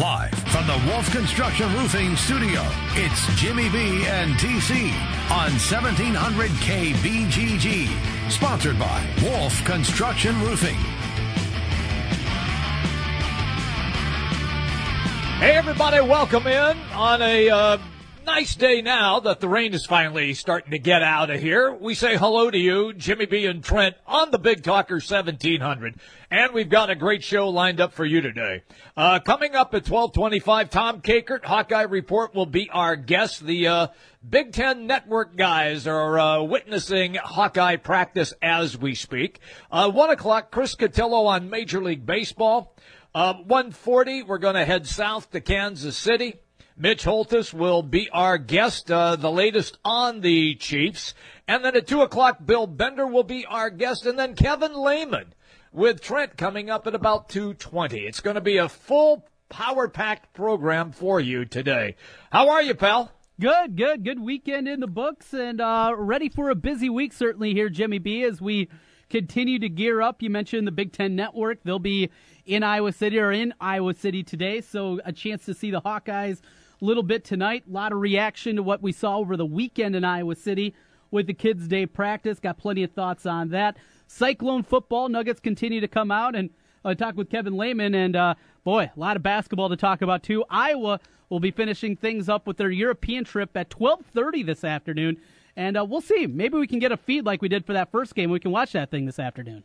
Live from the Wolf Construction Roofing Studio, it's Jimmy B and TC on 1700 KBGG. Sponsored by Wolf Construction Roofing. Hey, everybody, welcome in on a uh, nice day now that the rain is finally starting to get out of here. We say hello to you, Jimmy B and Trent, on the Big Talker 1700. And we've got a great show lined up for you today. Uh, coming up at 1225, Tom Kakert, Hawkeye Report, will be our guest. The uh, Big Ten Network guys are uh, witnessing Hawkeye practice as we speak. Uh, 1 o'clock, Chris Cotillo on Major League Baseball. Uh, 140, we're going to head south to Kansas City. Mitch Holthus will be our guest, uh, the latest on the Chiefs. And then at 2 o'clock, Bill Bender will be our guest. And then Kevin Lehman with Trent coming up at about 2.20. It's going to be a full power-packed program for you today. How are you, pal? Good, good, good weekend in the books and uh, ready for a busy week, certainly here, Jimmy B, as we continue to gear up. You mentioned the Big Ten Network. They'll be in Iowa City or in Iowa City today, so a chance to see the Hawkeyes – little bit tonight. A lot of reaction to what we saw over the weekend in Iowa City with the kids' day practice. Got plenty of thoughts on that. Cyclone football Nuggets continue to come out and uh, talk with Kevin Lehman. And uh, boy, a lot of basketball to talk about too. Iowa will be finishing things up with their European trip at 12:30 this afternoon. And uh, we'll see. Maybe we can get a feed like we did for that first game. We can watch that thing this afternoon.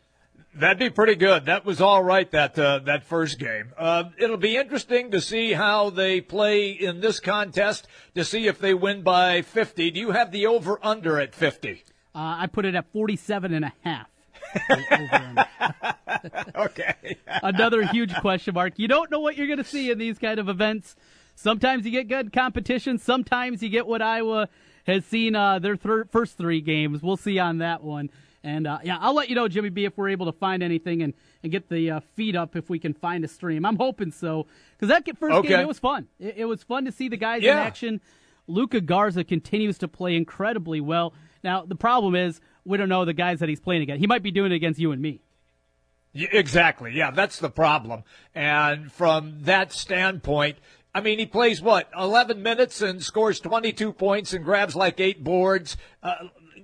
That'd be pretty good. That was all right. That uh, that first game. Uh, it'll be interesting to see how they play in this contest to see if they win by 50. Do you have the over under at 50? Uh, I put it at 47 and a half. okay. Another huge question mark. You don't know what you're going to see in these kind of events. Sometimes you get good competition. Sometimes you get what Iowa has seen uh, their thir- first three games. We'll see on that one. And uh, yeah, I'll let you know, Jimmy B, if we're able to find anything and, and get the uh, feed up if we can find a stream. I'm hoping so because that first okay. game it was fun. It, it, was fun to see the guys yeah. in action. Luka Garza continues to play incredibly well. Now the problem is we don't know the guys that he's playing against. He might be doing it against you and me. Yeah, exactly. Yeah, that's the problem. And from that standpoint, I mean, he plays what, 11 minutes and scores 22 points and grabs like eight boards. Uh,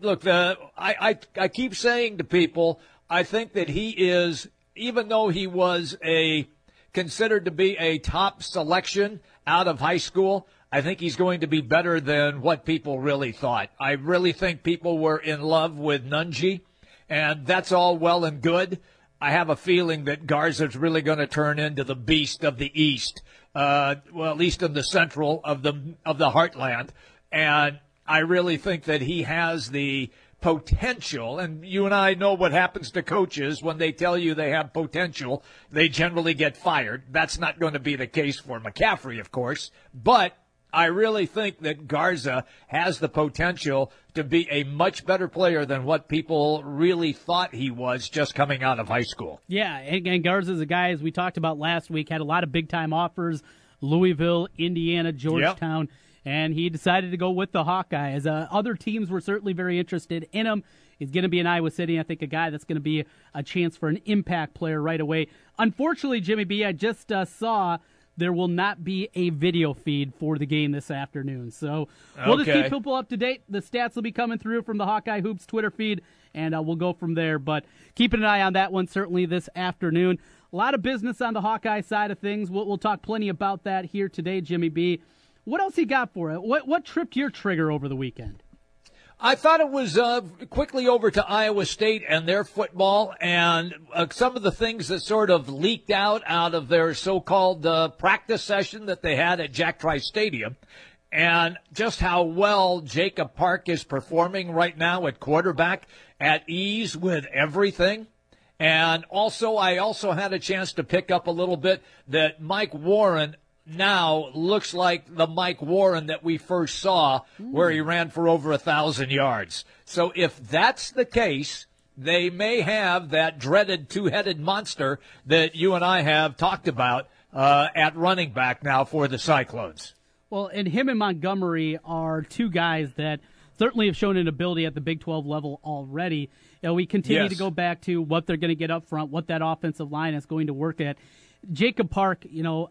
look, uh, I, I, I keep saying to people, I think that he is, even though he was a considered to be a top selection out of high school, I think he's going to be better than what people really thought. I really think people were in love with Nunge, and that's all well and good. I have a feeling that Garza's really going to turn into the beast of the East, uh, well, at least in the central of the of the heartland, and I really think that he has the potential, and you and I know what happens to coaches when they tell you they have potential, they generally get fired. That's not going to be the case for McCaffery, of course, but I really think that Garza has the potential to be a much better player than what people really thought he was just coming out of high school. Yeah, and, and Garza's a guy, as we talked about last week, had a lot of big time offers Louisville, Indiana, Georgetown. Yep and he decided to go with the Hawkeyes. Uh, other teams were certainly very interested in him. He's going to be in Iowa City. I think a guy that's going to be a chance for an impact player right away. Unfortunately, Jimmy B, I just uh, saw there will not be a video feed for the game this afternoon. So we'll okay. just keep people up to date. The stats will be coming through from the Hawkeye Hoops Twitter feed, and uh, we'll go from there. But keeping an eye on that one certainly this afternoon. A lot of business on the Hawkeye side of things. We'll, we'll talk plenty about that here today, Jimmy B. What else he got for it? What what tripped your trigger over the weekend? I thought it was uh, quickly over to Iowa State and their football, and uh, some of the things that sort of leaked out out of their so-called uh, practice session that they had at Jack Trice Stadium, and just how well Jacob Park is performing right now at quarterback, at ease with everything. And also, I also had a chance to pick up a little bit that Mike Warren now looks like the Mike Warren that we first saw, where he ran for over a thousand yards. So if that's the case, they may have that dreaded two-headed monster that you and I have talked about uh, at running back now for the Cyclones. Well, and him and Montgomery are two guys that certainly have shown an ability at the Big 12 level already. You know, we continue yes. to go back to what they're going to get up front, what that offensive line is going to work at. Jacob Park, you know,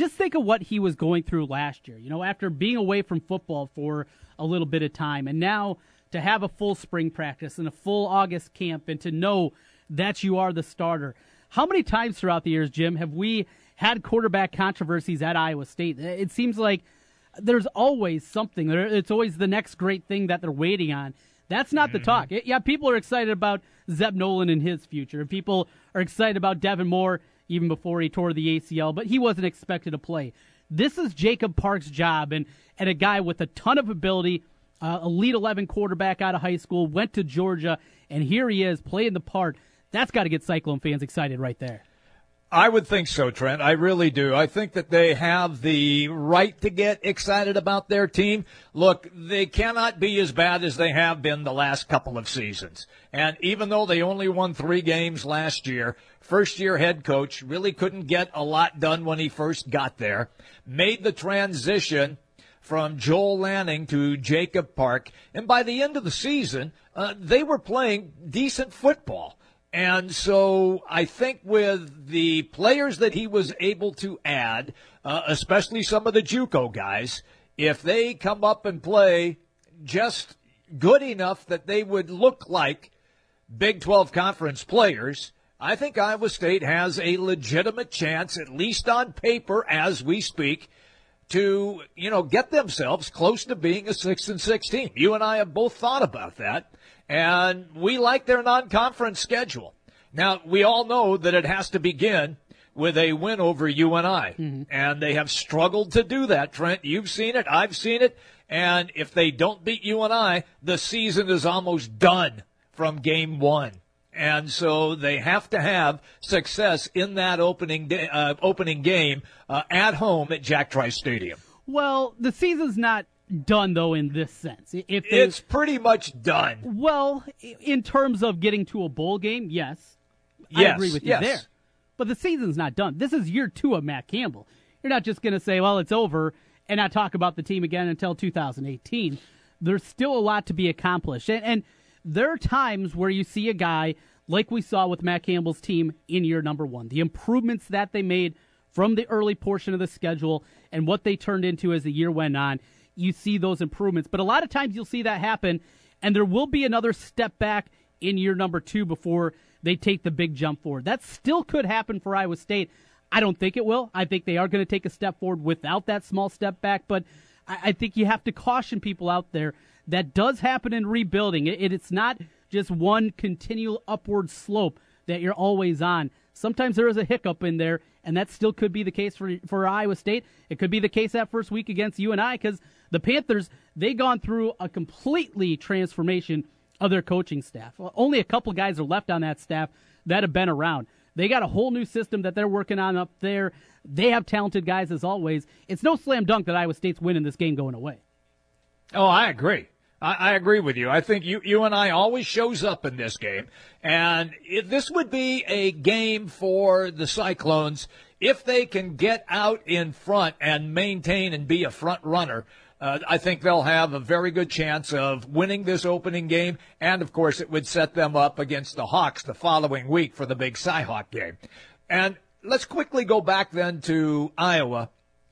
just think of what he was going through last year. You know, after being away from football for a little bit of time, and now to have a full spring practice and a full August camp, and to know that you are the starter. How many times throughout the years, Jim, have we had quarterback controversies at Iowa State? It seems like there's always something. It's always the next great thing that they're waiting on. That's not mm-hmm. the talk. It, yeah, people are excited about Zeb Noland and his future. and People are excited about Devin Moore even before he tore the ACL, but he wasn't expected to play. This is Jacob Park's job, and, and a guy with a ton of ability, uh, elite 11 quarterback out of high school, went to Georgia, and here he is playing the part. That's got to get Cyclone fans excited right there. I would think so, Trent. I really do. I think that they have the right to get excited about their team. Look, they cannot be as bad as they have been the last couple of seasons. And even though they only won three games last year, first year head coach really couldn't get a lot done when he first got there, made the transition from Joel Lanning to Jacob Park. And by the end of the season, uh, they were playing decent football. And so I think with the players that he was able to add, uh, especially some of the JUCO guys, if they come up and play just good enough that they would look like Big 12 conference players, I think Iowa State has a legitimate chance, at least on paper as we speak, to, you know, get themselves close to being a 6 and 6 team. You and I have both thought about that and we like their non-conference schedule. Now, we all know that it has to begin with a win over UNI, mm-hmm. and they have struggled to do that. Trent, you've seen it, I've seen it, and if they don't beat UNI, the season is almost done from game one. And so they have to have success in that opening day, uh, opening game uh, at home at Jack Trice Stadium. Well, the season's not done though in this sense. If they, it's pretty much done. Well, in terms of getting to a bowl game, yes, yes I agree with you yes. there. But the season's not done. This is year two of Matt Campbell. You're not just going to say, "Well, it's over," and not talk about the team again until 2018. There's still a lot to be accomplished, and, and there are times where you see a guy like we saw with Matt Campbell's team in year number one. The improvements that they made from the early portion of the schedule and what they turned into as the year went on you see those improvements. But a lot of times you'll see that happen, and there will be another step back in year number two before they take the big jump forward. That still could happen for Iowa State. I don't think it will. I think they are going to take a step forward without that small step back, but I, think you have to caution people out there that does happen in rebuilding. It, it's not just one continual upward slope that you're always on. Sometimes there is a hiccup in there, and that still could be the case for for Iowa State. It could be the case that first week against UNI because the Panthers they've gone through a completely transformation of their coaching staff. Only a couple guys are left on that staff that have been around. They got a whole new system that they're working on up there. They have talented guys as always. It's no slam dunk that Iowa State's winning this game going away. Oh, I agree. I, I agree with you. I think you, UNI always shows up in this game, and it, this would be a game for the Cyclones if they can get out in front and maintain and be a front runner. Uh, I think they'll have a very good chance of winning this opening game, and of course, it would set them up against the Hawks the following week for the big Cyhawk game. And let's quickly go back then to Iowa,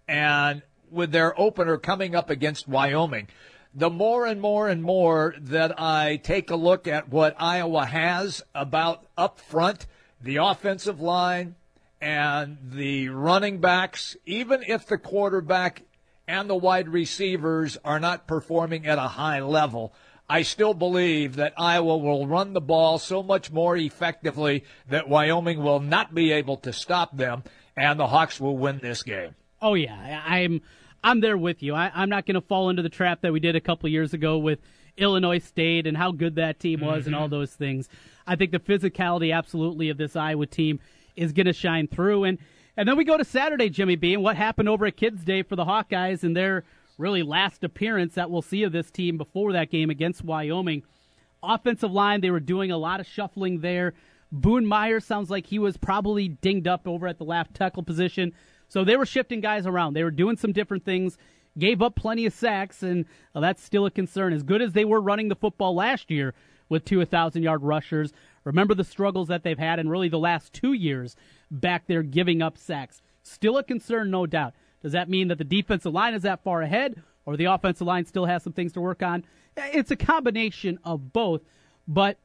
and with their opener coming up against Wyoming the more and more and more that I take a look at what Iowa has about up front, the offensive line and the running backs, even if the quarterback and the wide receivers are not performing at a high level, I still believe that Iowa will run the ball so much more effectively that Wyoming will not be able to stop them and the Hawks will win this game. Oh yeah, I'm I'm there with you. I, am not going to fall into the trap that we did a couple years ago with Illinois State and how good that team was mm-hmm. and all mm-hmm. those things. I think the physicality, absolutely, of this Iowa team is going to shine through. And and then we go to Saturday, Jimmy B, and what happened over at Kids Day for the Hawkeyes and their really last appearance that we'll see of this team before that game against Wyoming. Offensive line, they were doing a lot of shuffling there. Boone Meyer sounds like he was probably dinged up over at the left tackle position. So they were shifting guys around. They were doing some different things, gave up plenty of sacks, and that's still a concern. As good as they were running the football last year with two 1,000 yard rushers, remember the struggles that they've had in really the last two years back there giving up sacks. Still a concern, no doubt. Does that mean that the defensive line is that far ahead, or the offensive line still has some things to work on? It's a combination of both. But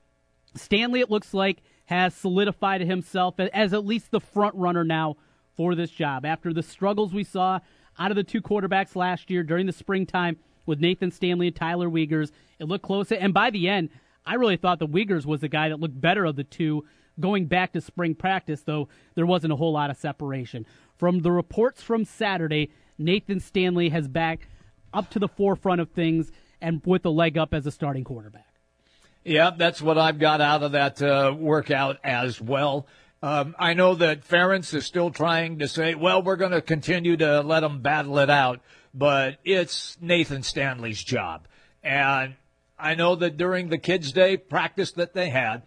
Stanley, it looks like, has solidified himself as at least the front runner now for this job. After the struggles we saw out of the two quarterbacks last year during the springtime with Nathan Stanley and Tyler Wiegers, it looked close. And by the end, I really thought the Wiegers was the guy that looked better of the two going back to spring practice, though there wasn't a whole lot of separation. From the reports from Saturday, Nathan Stanley has back up to the forefront of things and with a leg up as a starting quarterback. Yeah, that's what I've got out of that uh, workout as well. Um, I know that Ferentz is still trying to say, well, we're going to continue to let them battle it out, but it's Nathan Stanley's job. And I know that during the kids' day practice that they had,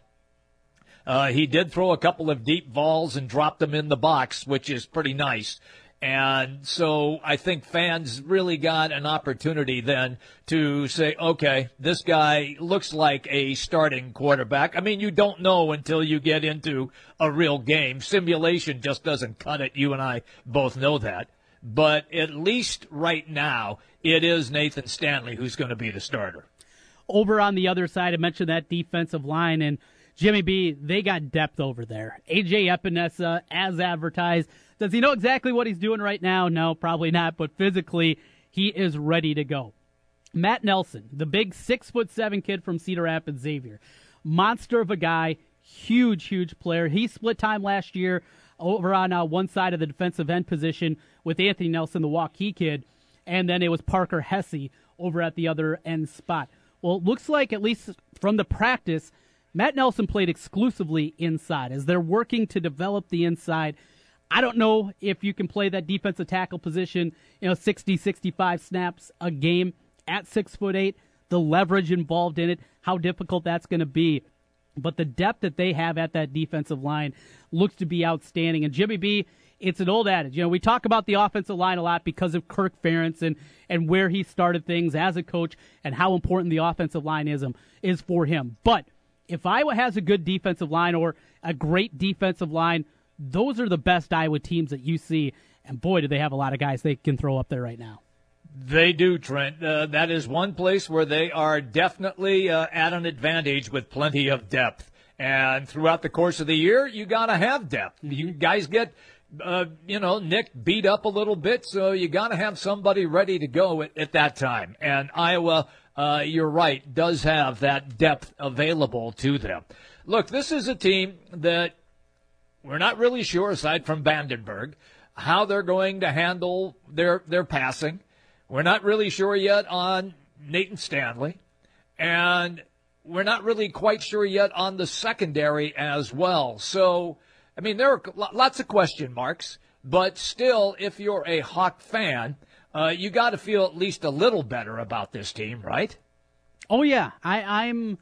uh, he did throw a couple of deep balls and dropped them in the box, which is pretty nice. And so I think fans really got an opportunity then to say, okay, this guy looks like a starting quarterback. I mean, you don't know until you get into a real game. Simulation just doesn't cut it. You and I both know that. But at least right now, it is Nathan Stanley who's going to be the starter. Over on the other side, I mentioned that defensive line and Jimmy B, they got depth over there. AJ Epenesa, as advertised. Does he know exactly what he's doing right now? No, probably not, but physically, he is ready to go. Matt Nelson, the big six foot seven kid from Cedar Rapids Xavier. Monster of a guy, huge, huge player. He split time last year over on uh, one side of the defensive end position with Anthony Nelson, the Waukee kid, and then it was Parker Hesse over at the other end spot. Well, it looks like, at least from the practice, Matt Nelson played exclusively inside as they're working to develop the inside. I don't know if you can play that defensive tackle position, you know, 60, 65 snaps a game at six foot eight, the leverage involved in it, how difficult that's going to be. But the depth that they have at that defensive line looks to be outstanding. And Jimmy B, it's an old adage. You know, we talk about the offensive line a lot because of Kirk Ferentz and, and where he started things as a coach and how important the offensive line is, um, is for him. But if Iowa has a good defensive line or a great defensive line, those are the best Iowa teams that you see. And boy, do they have a lot of guys they can throw up there right now. They do, Trent. Uh, that is one place where they are definitely uh, at an advantage with plenty of depth. And throughout the course of the year, you got to have depth. You guys get, uh, you know, Nick beat up a little bit, so you got to have somebody ready to go at, at that time. And Iowa uh, you're right, does have that depth available to them. Look, this is a team that we're not really sure, aside from VandeBerg, how they're going to handle their their passing. We're not really sure yet on Nathan Stanley, and we're not really quite sure yet on the secondary as well. So, I mean, there are lots of question marks, but still, if you're a Hawk fan, uh, you got to feel at least a little better about this team, right? Oh yeah, I, I'm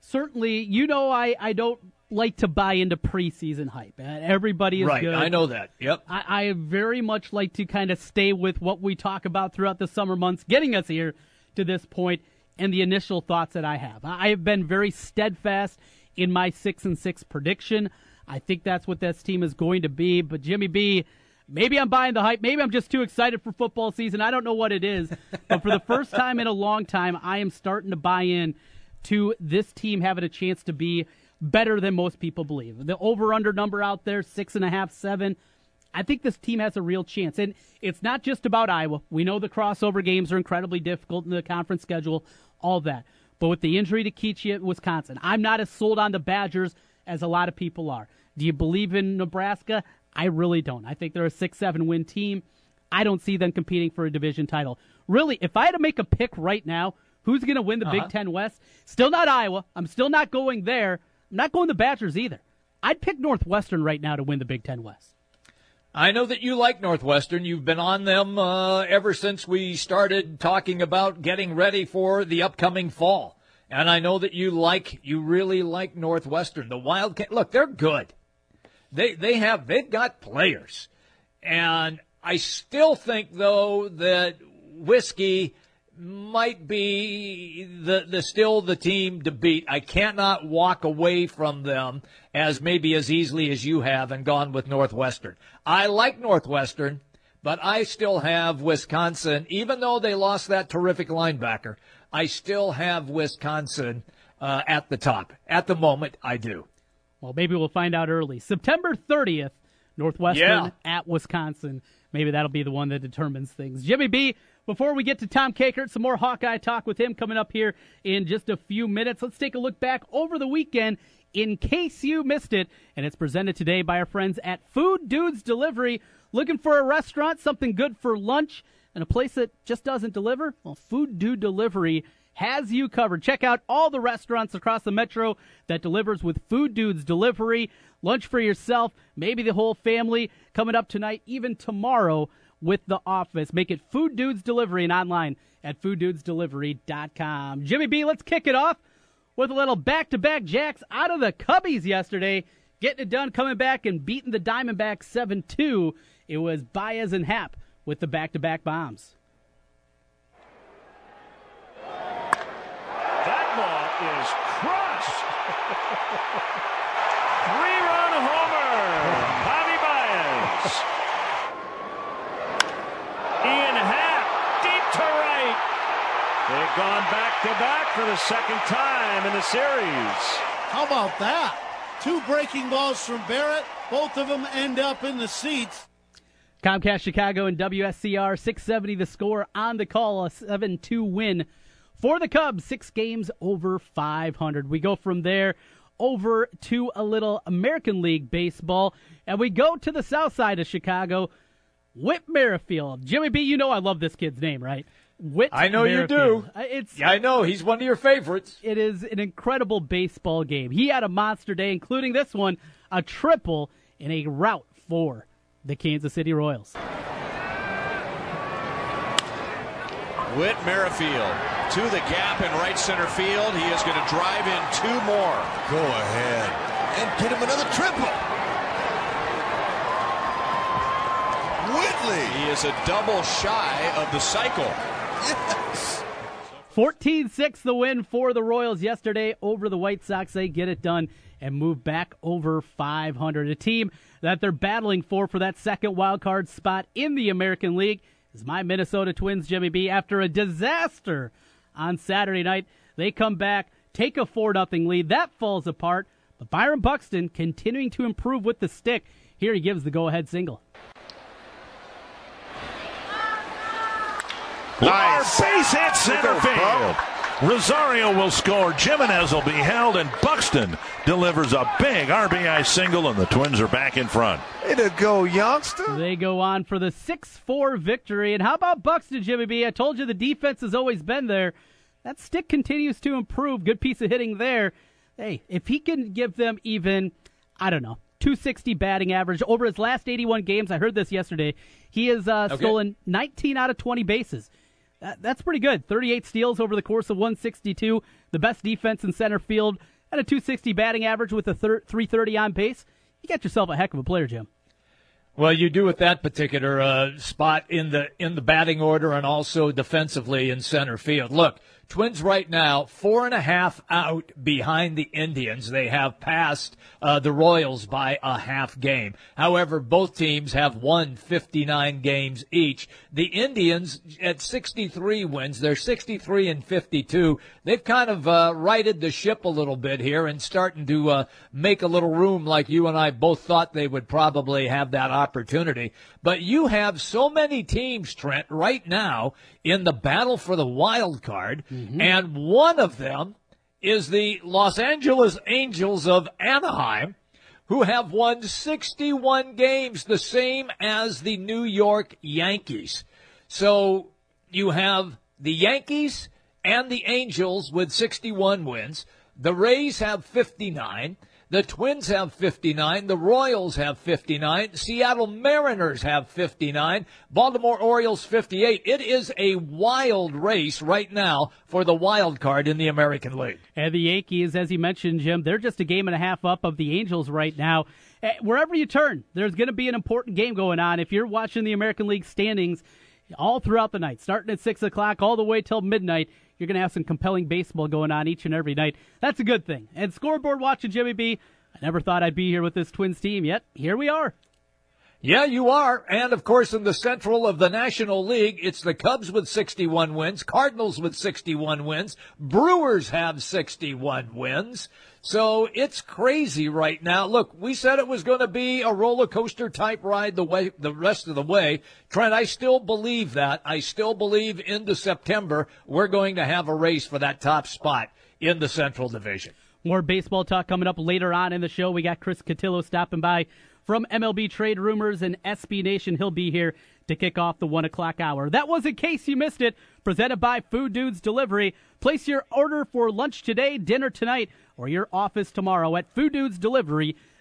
certainly. You know, I I don't like to buy into preseason hype. Uh, everybody is right. good. I know that. Yep. I, I very much like to kind of stay with what we talk about throughout the summer months, getting us here to this point, and the initial thoughts that I have. I have been very steadfast in my six and six prediction. I think that's what this team is going to be. But Jimmy B, Maybe I'm buying the hype. Maybe I'm just too excited for football season. I don't know what it is. But for the first time in a long time, I am starting to buy in to this team having a chance to be better than most people believe. The over under number out there, six and a half, seven. I think this team has a real chance. And it's not just about Iowa. We know the crossover games are incredibly difficult in the conference schedule, all that. But with the injury to Keachia at Wisconsin, I'm not as sold on the Badgers as a lot of people are. Do you believe in Nebraska? I really don't. I think they're a six seven win team. I don't see them competing for a division title. Really, if I had to make a pick right now, who's going to win the uh-huh. Big Ten West? Still not Iowa. I'm still not going there. I'm not going the Badgers either. I'd pick Northwestern right now to win the Big Ten West. I know that you like Northwestern. You've been on them uh, ever since we started talking about getting ready for the upcoming fall. And I know that you like, you really like Northwestern. The Wildcat, look, they're good. They they have they've got players, and I still think though that whiskey might be the, the still the team to beat. I cannot walk away from them as maybe as easily as you have and gone with Northwestern. I like Northwestern, but I still have Wisconsin, even though they lost that terrific linebacker. I still have Wisconsin uh, at the top. At the moment, I do. Well, maybe we'll find out early. September 30th, Northwestern yeah. at Wisconsin. Maybe that'll be the one that determines things. Jimmy B, before we get to Tom Kakert, some more Hawkeye talk with him coming up here in just a few minutes. Let's take a look back over the weekend in case you missed it. And it's presented today by our friends at Food Dudes Delivery. Looking for a restaurant, something good for lunch, and a place that just doesn't deliver? Well, Food Dude Delivery has you covered. Check out all the restaurants across the metro that delivers with Food Dudes Delivery. Lunch for yourself, maybe the whole family. Coming up tonight, even tomorrow with The Office. Make it Food Dudes Delivery and online at fooddudesdelivery.com. Jimmy B, let's kick it off with a little back-to-back jacks out of the Cubbies yesterday. Getting it done, coming back and beating the Diamondbacks 7-2. It was Baez and Happ with the back-to-back bombs. is crushed. Three-run homer, Javi Baez. Ian Happ, deep to right. They've gone back-to-back for the second time in the series. How about that? Two breaking balls from Barrett. Both of them end up in the seats. Comcast Chicago and WSCR 670 the score on the call, a 7 2 win for the Cubs, six games over 500. We go from there over to a little American League baseball, and we go to the south side of Chicago. Whit Merrifield. Jimmy B, you know I love this kid's name, right? Whit I know Merrifield. you do. Uh, it's yeah, I know he's one of your favorites. It is an incredible baseball game. He had a monster day, including this one, a triple in a rout for the Kansas City Royals. Whit Merrifield to the gap in right center field. He is going to drive in two more. Go ahead and get him another triple. Whitley. He is a double shy of the cycle. Yes. 14 6 the win for the Royals yesterday over the White Sox. They get it done and move back over 500. A team that they're battling for for that second wild card spot in the American League is my Minnesota Twins, Jimmy B. After a disaster on Saturday night. They come back, take a 4 0 lead. That falls apart. But Byron Buxton continuing to improve with the stick. Here he gives the go ahead single. Nice. Base hit center field. Rosario will score. Jimenez will be held, and Buxton delivers a big RBI single, and the Twins are back in front. Way to go, youngster. They go on for the 6 4 victory. And how about Buxton, Jimmy B? I told you the defense has always been there. That stick continues to improve. Good piece of hitting there. Hey, if he can give them even, I don't know, 260 batting average over his last 81 games, I heard this yesterday, he has uh, okay. stolen 19 out of 20 bases. That, that's pretty good. 38 steals over the course of 162, the best defense in center field, and a 260 batting average with a thir- 330 on base. You got yourself a heck of a player, Jim. Well, you do with that particular uh, spot in the in the batting order and also defensively in center field. Look, Twins right now, four and a half out behind the Indians. They have passed uh, the Royals by a half game. However, both teams have won 59 games each. The Indians at 63 wins. They're 63 and 52. They've kind of uh, righted the ship a little bit here and starting to uh, make a little room like you and I both thought they would probably have that opportunity. But you have so many teams, Trent, right now in the battle for the wild card, mm-hmm. and one of them is the Los Angeles Angels of Anaheim, who have won 61 games, the same as the New York Yankees. So you have the Yankees and the Angels with 61 wins. The Rays have 59. The Twins have 59. The Royals have 59. Seattle Mariners have 59. Baltimore Orioles 58. It is a wild race right now for the wild card in the American League. And the Yankees, as you mentioned, Jim, they're just a game and a half up of the Angels right now. Eh, wherever you turn, there's going to be an important game going on. If you're watching the American League standings, all throughout the night, starting at 6 o'clock all the way till midnight. You're going to have some compelling baseball going on each and every night. That's a good thing. And scoreboard watching Jimmy B. I never thought I'd be here with this Twins team, yet here we are. Yeah, you are. And of course, in the central of the National League, it's the Cubs with 61 wins, Cardinals with 61 wins, Brewers have 61 wins. So it's crazy right now. Look, we said it was going to be a roller coaster type ride the way, the rest of the way. Trent, I still believe that. I still believe into September we're going to have a race for that top spot in the Central Division. More baseball talk coming up later on in the show. We got Chris Cotillo stopping by from MLB Trade Rumors and SB Nation. He'll be here to kick off the one o'clock hour. That was in case you missed it. Presented by Food Dudes Delivery. Place your order for lunch today, dinner tonight, or your office tomorrow at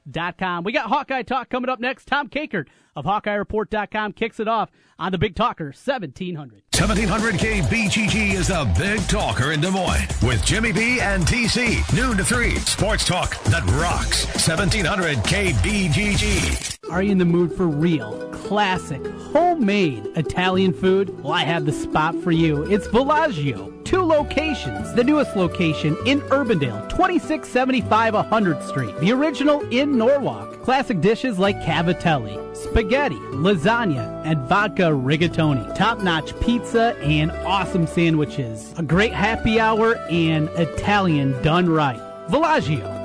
fooddudesdelivery.com. We got Hawkeye Talk coming up next. Tom Kakert of HawkeyeReport.com kicks it off on the Big Talker 1700. 1700 KBGG is the Big Talker in Des Moines with Jimmy B and TC. Noon to 3. Sports talk that rocks. 1700 KBGG. Are you in the mood for real, classic, homemade Italian food? Well, I have the spot for you. It's Villaggio. Two locations. The newest location in Urbandale, 2675 100th Street. The original in Norwalk. Classic dishes like cavatelli, spaghetti, lasagna, and vodka rigatoni. Top notch pizza and awesome sandwiches. A great happy hour and Italian done right. Villaggio.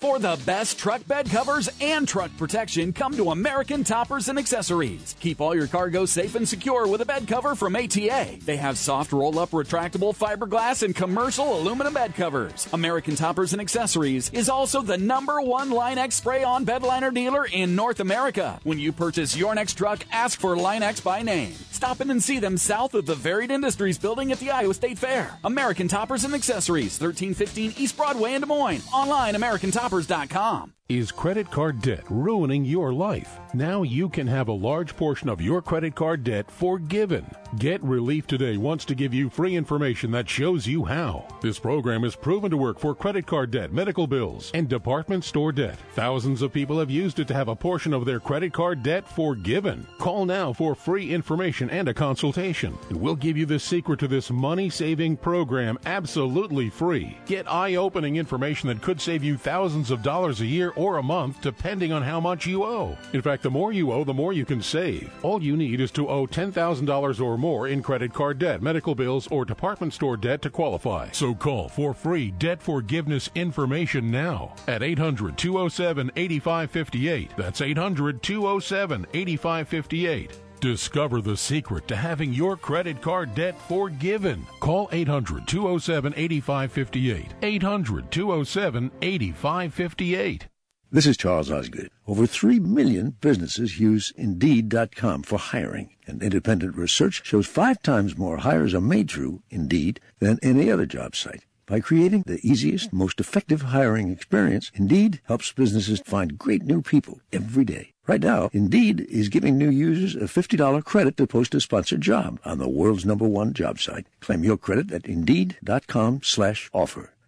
For the best truck bed covers and truck protection, come to American Toppers and Accessories. Keep all your cargo safe and secure with a bed cover from ATA. They have soft roll up retractable fiberglass and commercial aluminum bed covers. American Toppers and Accessories is also the number one Line-X spray on bed liner dealer in North America. When you purchase your next truck, ask for Line-X by name. Stop in and see them south of the Varied Industries building at the Iowa State Fair. American Toppers and Accessories, 1315 East Broadway in Des Moines. Online, American Toppers Shoppers.com. Is credit card debt ruining your life? Now you can have a large portion of your credit card debt forgiven. Get Relief Today wants to give you free information that shows you how. This program is proven to work for credit card debt, medical bills, and department store debt. Thousands of people have used it to have a portion of their credit card debt forgiven. Call now for free information and a consultation, and we'll give you the secret to this money saving program absolutely free. Get eye opening information that could save you thousands of dollars a year or a month, depending on how much you owe. In fact, the more you owe, the more you can save. All you need is to owe $10,000 or more in credit card debt, medical bills, or department store debt to qualify. So call for free debt forgiveness information now at 800 207 8558. That's 800 207 8558. Discover the secret to having your credit card debt forgiven. Call 800 207 8558. 800 207 8558. This is Charles Osgood. Over 3 million businesses use Indeed.com for hiring, and independent research shows five times more hires are made through Indeed than any other job site. By creating the easiest, most effective hiring experience, Indeed helps businesses find great new people every day. Right now, Indeed is giving new users a $50 credit to post a sponsored job on the world's number one job site. Claim your credit at Indeed.com slash offer.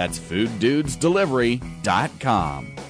That's fooddudesdelivery.com.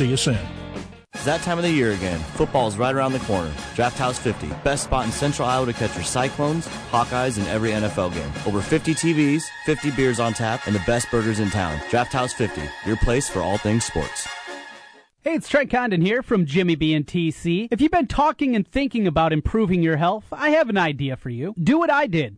See you soon. It's that time of the year again. Football is right around the corner. Draft House 50, best spot in Central Iowa to catch your Cyclones, Hawkeyes, and every NFL game. Over 50 TVs, 50 beers on tap, and the best burgers in town. Draft House 50, your place for all things sports. Hey, it's Trent Condon here from Jimmy B and TC. If you've been talking and thinking about improving your health, I have an idea for you. Do what I did.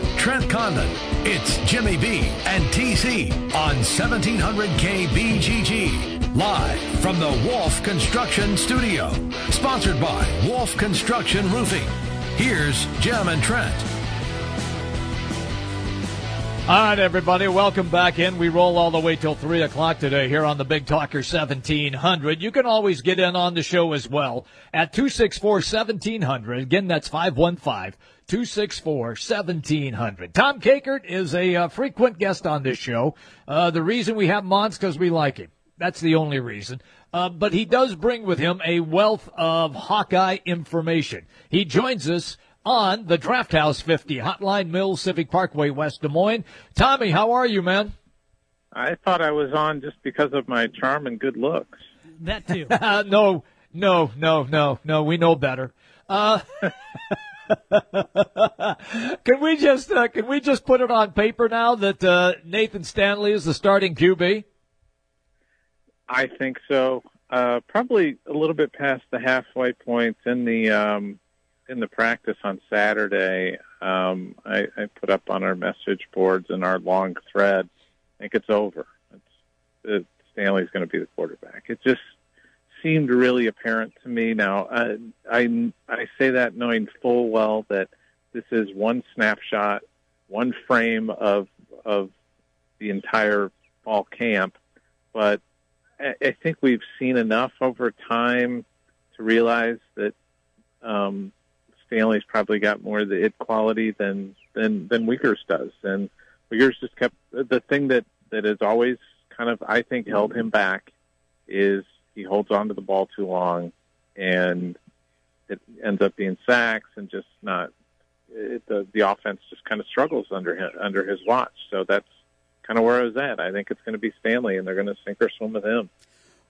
Trent Condon. It's Jimmy B and TC on 1700 KBGG. Live from the Wolf Construction Studio. Sponsored by Wolf Construction Roofing. Here's Jim and Trent. All right, everybody, welcome back in. We roll all the way till 3 o'clock today here on the Big Talker 1700. You can always get in on the show as well at 264 1700. Again, that's 515 264 1700. Tom Kakert is a uh, frequent guest on this show. Uh, the reason we have him on is because we like him. That's the only reason. Uh, but he does bring with him a wealth of Hawkeye information. He joins us on the Draft House 50, Hotline Mills Civic Parkway, West Des Moines. Tommy, how are you, man? I thought I was on just because of my charm and good looks. That too. no, no, no, no, no. We know better. Uh, can we just uh, can we just put it on paper now that uh, Nathan Stanley is the starting QB? I think so. Uh, probably a little bit past the halfway point in the um, in the practice on Saturday, um, I, I put up on our message boards and our long thread. I think it's over. It's, it, Stanley's going to be the quarterback. It just seemed really apparent to me. Now, I, I I say that knowing full well that this is one snapshot, one frame of of the entire fall camp, but I, I think we've seen enough over time to realize that um, Stanley's probably got more of the it quality than than than Wiegers does, and Wiegers just kept the thing that that has always kind of I think held him back is he holds on to the ball too long, and it ends up being sacks and just not it, the the offense just kind of struggles under him under his watch. So that's kind of where I was at. I think it's going to be Stanley, and they're going to sink or swim with him.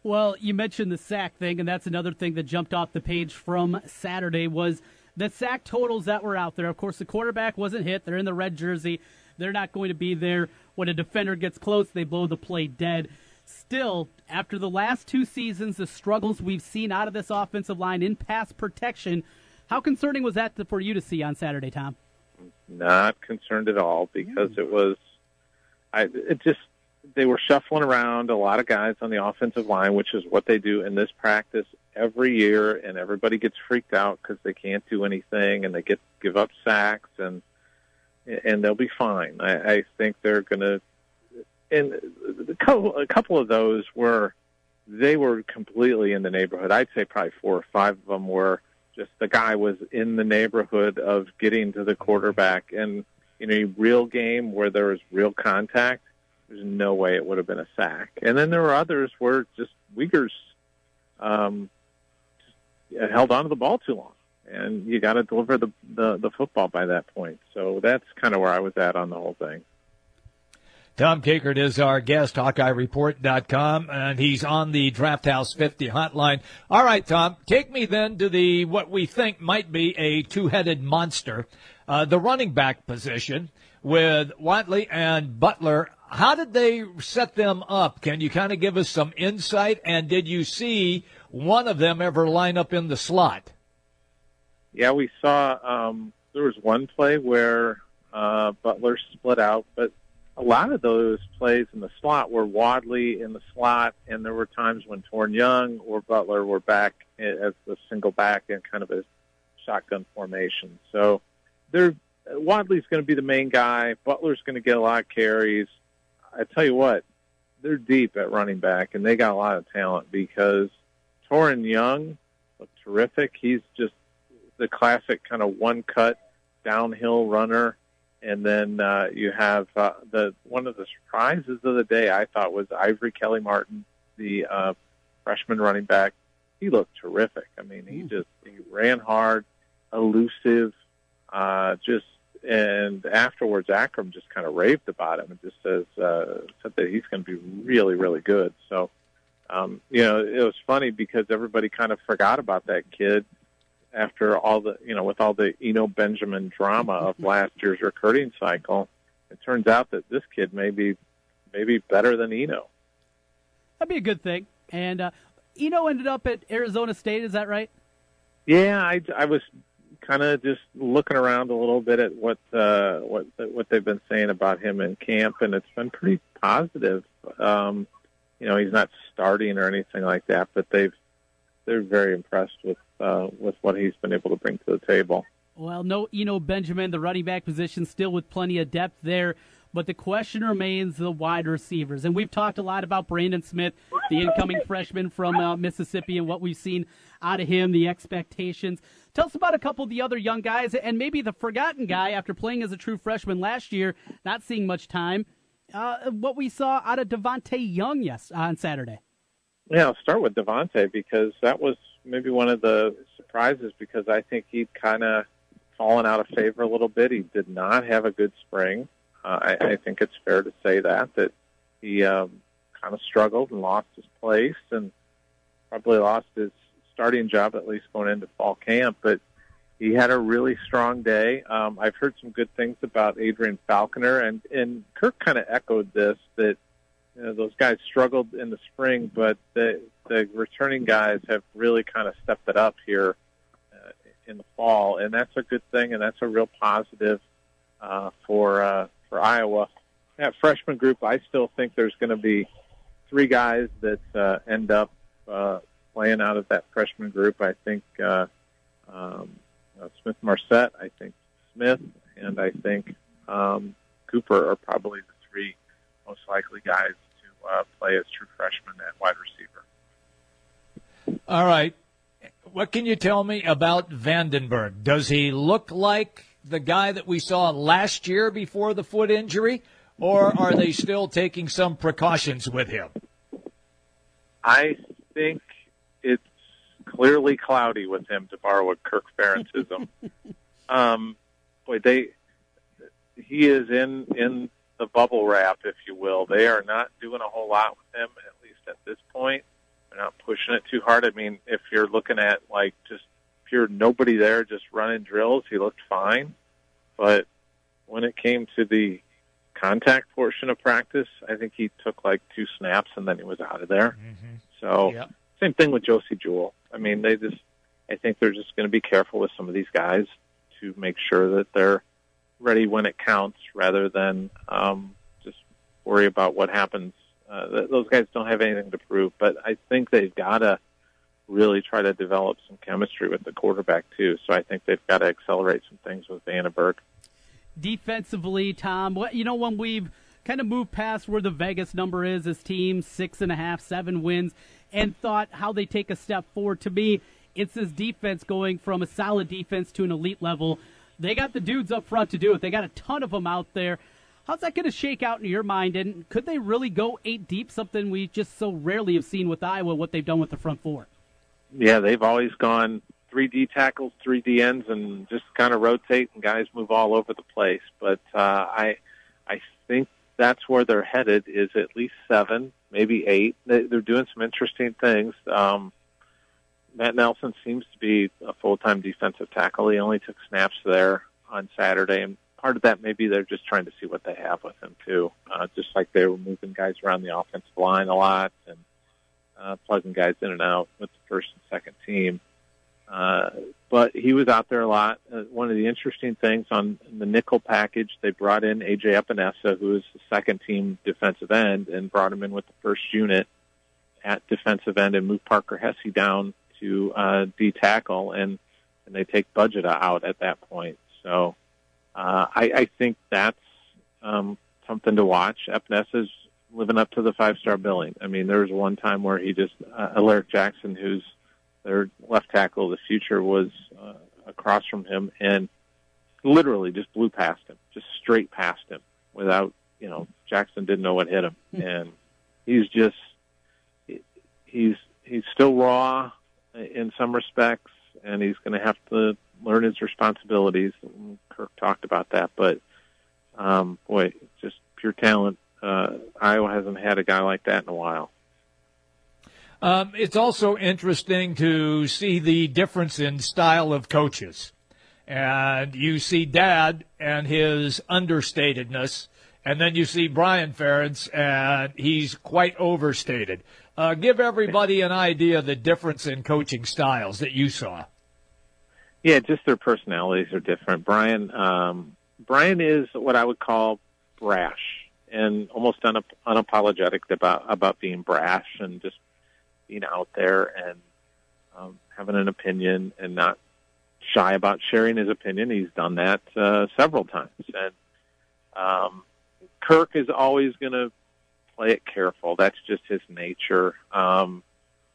Well, you mentioned the sack thing, and that's another thing that jumped off the page from Saturday was the sack totals that were out there. Of course, the quarterback wasn't hit. They're in the red jersey. They're not going to be there. When a defender gets close, they blow the play dead. Still, after the last two seasons, the struggles we've seen out of this offensive line in pass protection, how concerning was that for you to see on Saturday, Tom? Not concerned at all because it was, I it just they were shuffling around a lot of guys on the offensive line, which is what they do in this practice every year, and everybody gets freaked out because they can't do anything, and they get give up sacks, and and they'll be fine. I, I think they're going to, and a couple, of those were they were completely in the neighborhood. I'd say probably four or five of them were just the guy was in the neighborhood of getting to the quarterback, and in a real game where there was real contact, there's no way it would have been a sack. And then there were others where just Wiegers um, held on to the ball too long, and you got to deliver the, the the football by that point. So that's kind of where I was at on the whole thing. Tom Kakert is our guest, HawkeyeReport.com, and he's on the Draft House 50 hotline. All right, Tom, take me then to the what we think might be a two-headed monster, uh, the running back position with Wadley and Butler. How did they set them up? Can you kind of give us some insight? And did you see one of them ever line up in the slot. Yeah, we saw um, there was one play where uh, Butler split out, but a lot of those plays in the slot were Wadley in the slot, and there were times when Toren Young or Butler were back as the single back in kind of a shotgun formation. So they're Wadley's going to be the main guy. Butler's going to get a lot of carries. I tell you what, they're deep at running back, and they got a lot of talent because Toren Young looked terrific. He's just the classic kind of one cut downhill runner. And then uh, you have uh, the one of the surprises of the day. I thought was Ivory Kelly Martin, the uh, freshman running back. He looked terrific. I mean, he just he ran hard, elusive, uh, just and afterwards Akram just kind of raved about him and just says uh, said that he's going to be really really good. So um, you know it was funny because everybody kind of forgot about that kid after all the you know with all the Eno Benjamin drama of last year's recruiting cycle. It turns out that this kid may be maybe better than Eno. That'd be a good thing. And uh, Eno ended up at Arizona State. Is that right? Yeah, I, I was kind of just looking around a little bit at what uh, what what they've been saying about him in camp, and it's been pretty positive. Um, you know, he's not starting or anything like that, but they've they're very impressed with uh, with what he's been able to bring to the table. Well, no, you know Benjamin, the running back position, still with plenty of depth there. But the question remains the wide receivers. And we've talked a lot about Brandon Smith, the incoming freshman from uh, Mississippi, and what we've seen out of him, the expectations. Tell us about a couple of the other young guys and maybe the forgotten guy after playing as a true freshman last year, not seeing much time. Uh, what we saw out of Devonte Young yes on Saturday. Yeah, I'll start with Devonte because that was maybe one of the surprises because I think he'd kind of fallen out of favor a little bit. He did not have a good spring. Uh, I, I think it's fair to say that that he um, kind of struggled and lost his place and probably lost his starting job at least going into fall camp. But he had a really strong day. Um, I've heard some good things about Adrian Falconer, and and Kirk kind of echoed this that you know, those guys struggled in the spring, but the the returning guys have really kind of stepped it up here uh, in the fall, and that's a good thing, and that's a real positive uh, for uh, for Iowa. That freshman group, I still think there's going to be three guys that uh, end up uh, playing out of that freshman group. I think uh, um, uh, Smith Marsette, I think Smith, and I think um, Cooper are probably most likely guys to uh, play as true freshmen at wide receiver. All right. What can you tell me about VandeBerg? Does he look like the guy that we saw last year before the foot injury, or are they still taking some precautions with him? I think it's clearly cloudy with him, to borrow a Kirk Ferentism. um, boy, they he is in in the bubble wrap, if you will. They are not doing a whole lot with him, at least at this point. They're not pushing it too hard. I mean, if you're looking at like just pure nobody there, just running drills, he looked fine. But when it came to the contact portion of practice, I think he took like two snaps and then he was out of there. Mm-hmm. So yep. same thing with Josey Jewell. I mean, they just, I think they're just going to be careful with some of these guys to make sure that they're ready when it counts rather than um, just worry about what happens. Uh, those guys don't have anything to prove, but I think they've got to really try to develop some chemistry with the quarterback too. So I think they've got to accelerate some things with VandeBerg. Defensively, Tom, what you know when we've kind of moved past where the Vegas number is as teams six and a half, seven wins, and thought how they take a step forward. To me, it's this defense going from a solid defense to an elite level. They got the dudes up front to do it. They got a ton of them out there. How's that going to shake out in your mind? And could they really go eight deep? Something we just so rarely have seen with Iowa. What they've done with the front four. Yeah, they've always gone three D tackles, three D ends, and just kind of rotate, and guys move all over the place. But uh, I, I think that's where they're headed. Is at least seven, maybe eight. They, they're doing some interesting things. Um, Matt Nelson seems to be a full-time defensive tackle. He only took snaps there on Saturday, and part of that maybe they're just trying to see what they have with him too. Uh, just like they were moving guys around the offensive line a lot, and uh, plugging guys in and out with the first and second team. Uh, but he was out there a lot. Uh, one of the interesting things on the nickel package, they brought in AJ Epenesa, who is the second team defensive end, and brought him in with the first unit at defensive end and moved Parker Hesse down to uh, D tackle, and and they take Bazata out at that point. So uh, I, I think that's um, something to watch. Epenesa's living up to the five star billing. I mean, there was one time where he just uh, Alaric Jackson, who's their left tackle of the future, was uh, across from him and literally just blew past him, just straight past him without you know Jackson didn't know what hit him, and he's just he's he's still raw in some respects, and he's going to have to learn his responsibilities. Kirk talked about that, but um, boy, just pure talent. Uh, Iowa hasn't had a guy like that in a while. Um, it's also interesting to see the difference in style of coaches. And you see Dad and his understatedness, and then you see Brian Ferentz, and he's quite overstated. Uh, give everybody an idea of the difference in coaching styles that you saw. Yeah, just their personalities are different. Brian, um, Brian is what I would call brash and almost unap- unapologetic about about being brash and just being out there and um, having an opinion and not shy about sharing his opinion. He's done that uh, several times, and um, Kirk is always going to play it careful. That's just his nature. Um,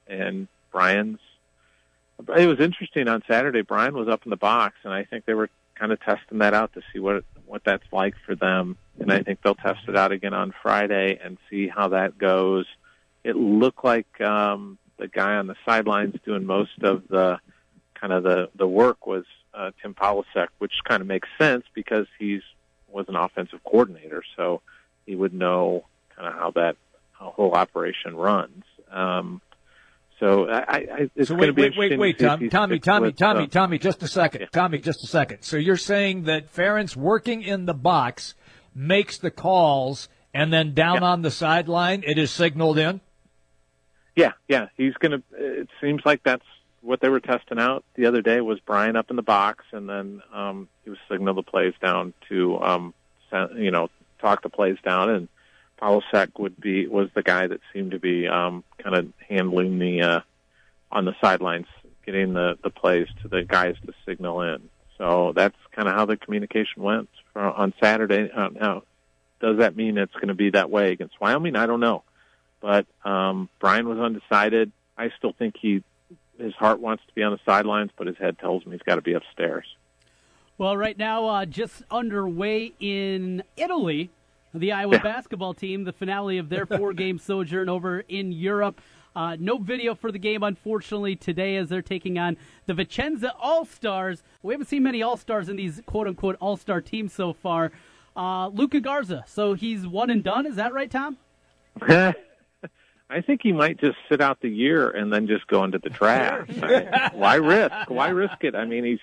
and Brian's. It was interesting on Saturday. Brian was up in the box, and I think they were kind of testing that out to see what what that's like for them. And I think they'll test it out again on Friday and see how that goes. It looked like um, the guy on the sidelines doing most of the kind of the the work was uh, Tim Polasek, which kind of makes sense because he's was an offensive coordinator, so he would know kind of how that whole operation runs. Um, so I, I it's so going wait, to be wait, wait, wait, Tom, Tommy, Tommy, with, Tommy, uh, Tommy, just a second, Tommy, just a second. So you're saying that Ferentz working in the box makes the calls, and then down on the sideline, it is signaled in. Yeah, yeah, he's going to. It seems like that's what they were testing out the other day was Brian up in the box, and then um, he was signal the plays down to, um, you know, talk the plays down, and Polasek would be was the guy that seemed to be um, kind of handling the uh, on the sidelines, getting the the plays to the guys to signal in. So that's kind of how the communication went for, on Saturday. Uh, now, does that mean it's going to be that way against Wyoming? I don't know, but um, Brian was undecided. I still think he his heart wants to be on the sidelines, but his head tells him he's got to be upstairs. Well, right now, uh, just underway in Italy, the Iowa basketball team, the finale of their four game sojourn over in Europe. Uh, no video for the game, unfortunately, today as they're taking on the Vicenza All Stars. We haven't seen many All Stars in these quote unquote All Star teams so far. Uh, Luka Garza, so he's one and done. Is that right, Tom? I think he might just sit out the year and then just go into the trash. I- why risk? Why risk it? I mean, he's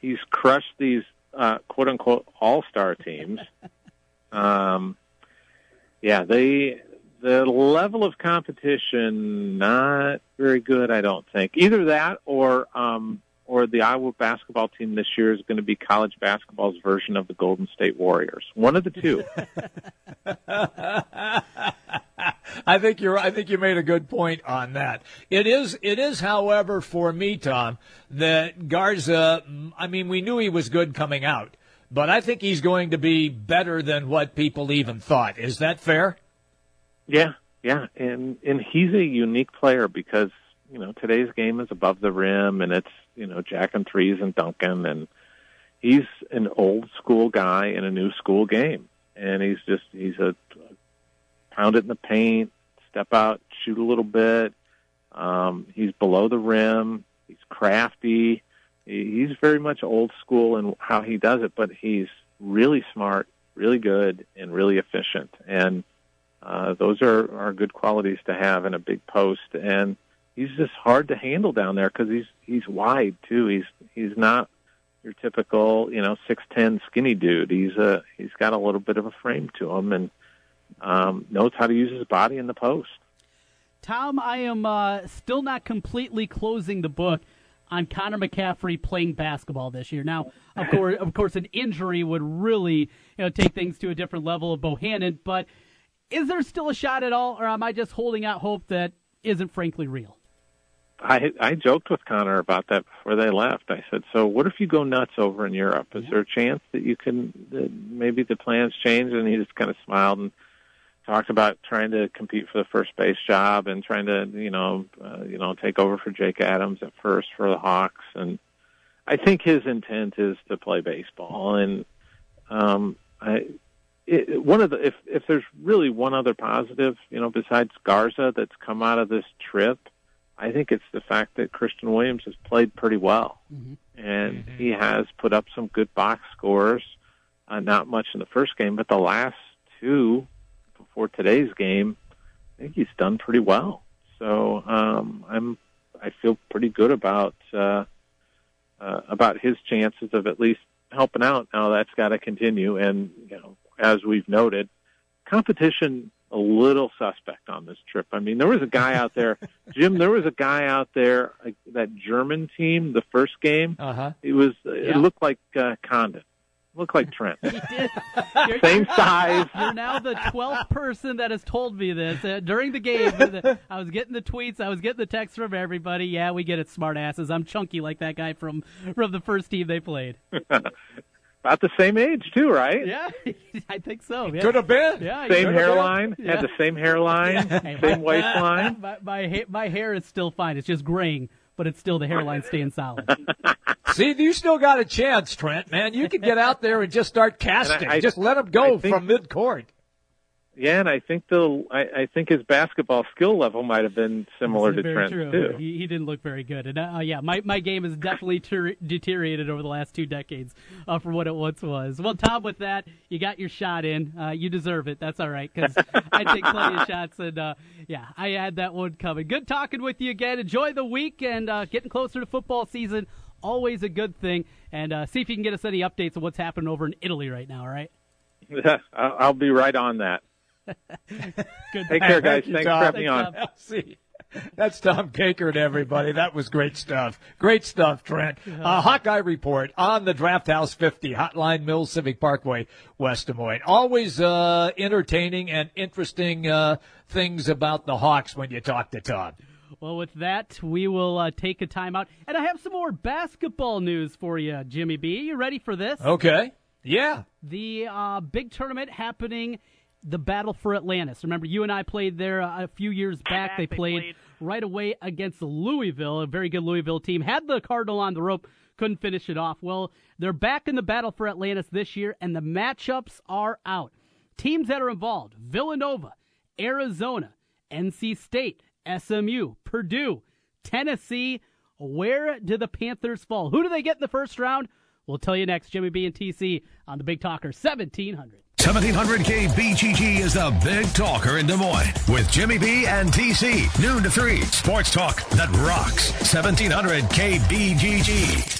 he's crushed these uh, quote unquote all star teams. Um, yeah, they the level of competition not very good. I don't think either that or um, or the Iowa basketball team this year is going to be college basketball's version of the Golden State Warriors. One of the two. I think you're. I think you made a good point on that. It is. It is, however, for me, Tom, that Garza. I mean, we knew he was good coming out, but I think he's going to be better than what people even thought. Is that fair? Yeah, yeah, and and he's a unique player because you know today's game is above the rim and it's you know jack and threes and dunking and he's an old school guy in a new school game and he's just he's a pound it in the paint, step out, shoot a little bit. Um, he's below the rim. He's crafty. He- He's very much old school in how he does it, but he's really smart, really good, and really efficient. And uh, those are, are good qualities to have in a big post. And he's just hard to handle down there because he's he's wide too. He's he's not your typical you know six ten skinny dude. He's a he's got a little bit of a frame to him and um, knows how to use his body in the post. Tom, I am uh, still not completely closing the book on Connor McCaffery playing basketball this year. Now, of course, of course, an injury would really you know take things to a different level of Bohannon. But is there still a shot at all, or am I just holding out hope that isn't frankly real? I I joked with Connor about that before they left. I said, "So what if you go nuts over in Europe? Is there a chance that you can that maybe the plans change?" And he just kind of smiled and talked about trying to compete for the first base job and trying to you know uh, you know take over for Jake Adams at first for the Hawks. And I think his intent is to play baseball. And um, I it, one of the if if there's really one other positive, you know, besides Garza that's come out of this trip I think it's the fact that Christian Williams has played pretty well, mm-hmm. and mm-hmm. he has put up some good box scores. Uh, not much in the first game, but the last two before today's game, I think he's done pretty well. So um, I'm I feel pretty good about uh, uh, about his chances of at least helping out. Now that's got to continue, and you know, as we've noted, competition a little suspect on this trip. I mean, there was a guy out there, Jim. There was a guy out there, like, that German team, the first game. Uh-huh. It was. Yeah. It looked like uh, Condon. Looked like Trent. He did. Same size. You're now the twelfth person that has told me this uh, during the game. I was getting the tweets, I was getting the texts from everybody. Yeah, we get it, smartasses. I'm chunky like that guy from from the first team they played. About the same age too, right? Yeah, I think so. Yeah. Could have been. Yeah, same hairline. Yeah. Had the same hairline. Hey, same my, waistline. My, my my hair is still fine. It's just graying, but it's still the hairline staying solid. See, you still got a chance, Trent. Man, you can get out there and just start casting. I, I, just let him go think, from mid court. Yeah, and I think the I, I think his basketball skill level might have been similar to Trent true. too. He, he didn't look very good, and uh, yeah, my, my game has definitely ter- deteriorated over the last two decades uh, from what it once was. Well, Tom, with that, you got your shot in. Uh, you deserve it. That's all right because I take plenty of shots, and uh, yeah, I had that one coming. Good talking with you again. Enjoy the week and uh, getting closer to football season. Always a good thing, and uh, see if you can get us any updates on what's happening over in Italy right now. All right. I'll be right on that. Good. Take care, guys. you, Thanks Tom. for having me on. See. That's Tom Kakert, everybody. That was great stuff. Great stuff, Trent. Uh, Hawkeye Report on the Draft House 50, Hotline Mills Civic Parkway, West Des Moines. Always uh, entertaining and interesting uh, things about the Hawks when you talk to Tom. Well, with that, we will uh, take a timeout. And I have some more basketball news for you, Jimmy B. You ready for this? Okay. Yeah. The uh, big tournament happening the battle for Atlantis. Remember, UNI played there uh, a few years back. They, played, played right away against Louisville, a very good Louisville team. Had the Cardinal on the rope, couldn't finish it off. Well, they're back in the battle for Atlantis this year, and the matchups are out. Teams that are involved Villanova, Arizona, NC State, SMU, Purdue, Tennessee. Where do the Panthers fall? Who do they get in the first round? We'll tell you next. Jimmy B and TC on the Big Talker 1700. 1700 KBGG is the big talker in Des Moines with Jimmy B and TC. Noon to 3. Sports talk that rocks. 1700 KBGG.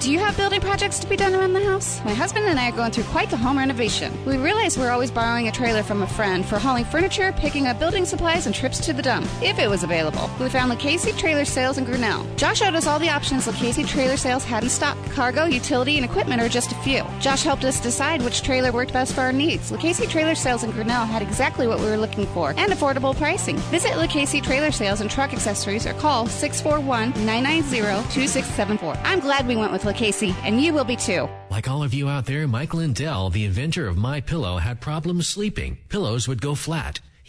Do you have building projects to be done around the house? My husband and I are going through quite the home renovation. We realize we're always borrowing a trailer from a friend for hauling furniture, picking up building supplies, and trips to the dump, if it was available. We found Lucchese Trailer Sales in Grinnell. Josh showed us all the options Lucchese Trailer Sales had in stock. Cargo, utility, and equipment are just a few. Josh helped us decide which trailer worked best for our needs. Lucchese Trailer Sales in Grinnell had exactly what we were looking for and affordable pricing. Visit Lucchese Trailer Sales and Truck Accessories or call 641 990 2674. I'm glad we went with And you will be too. Like all of you out there, Mike Lindell, the inventor of My Pillow, had problems sleeping. Pillows would go flat.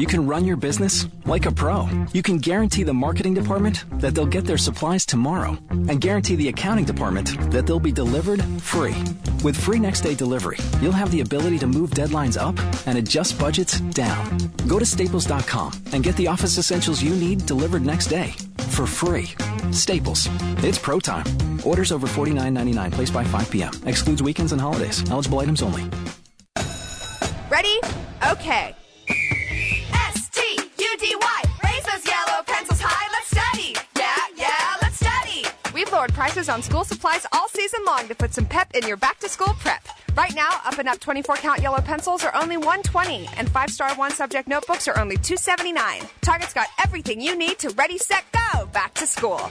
you can run your business like a pro. You can guarantee the marketing department that they'll get their supplies tomorrow and guarantee the accounting department that they'll be delivered free. With free next day delivery, you'll have the ability to move deadlines up and adjust budgets down. Go to staples.com and get the office essentials you need delivered next day for free. Staples. It's pro time. Orders over $49.99 placed by 5 p.m. Excludes weekends and holidays. Eligible items only. Ready? Okay. Prices on school supplies all season long to put some pep in your back to school prep. Right now, up and up 24 count yellow pencils are only 120 and 5 star one subject notebooks are only 279. Target's got everything you need to ready, set, go back to school.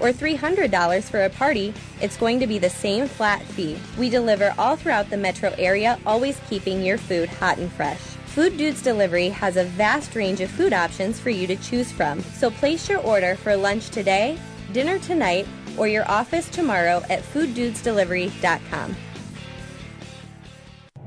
or $300 for a party, it's going to be the same flat fee. We deliver all throughout the metro area, always keeping your food hot and fresh. Food Dudes Delivery has a vast range of food options for you to choose from. So place your order for lunch today, dinner tonight, or your office tomorrow at fooddudesdelivery.com.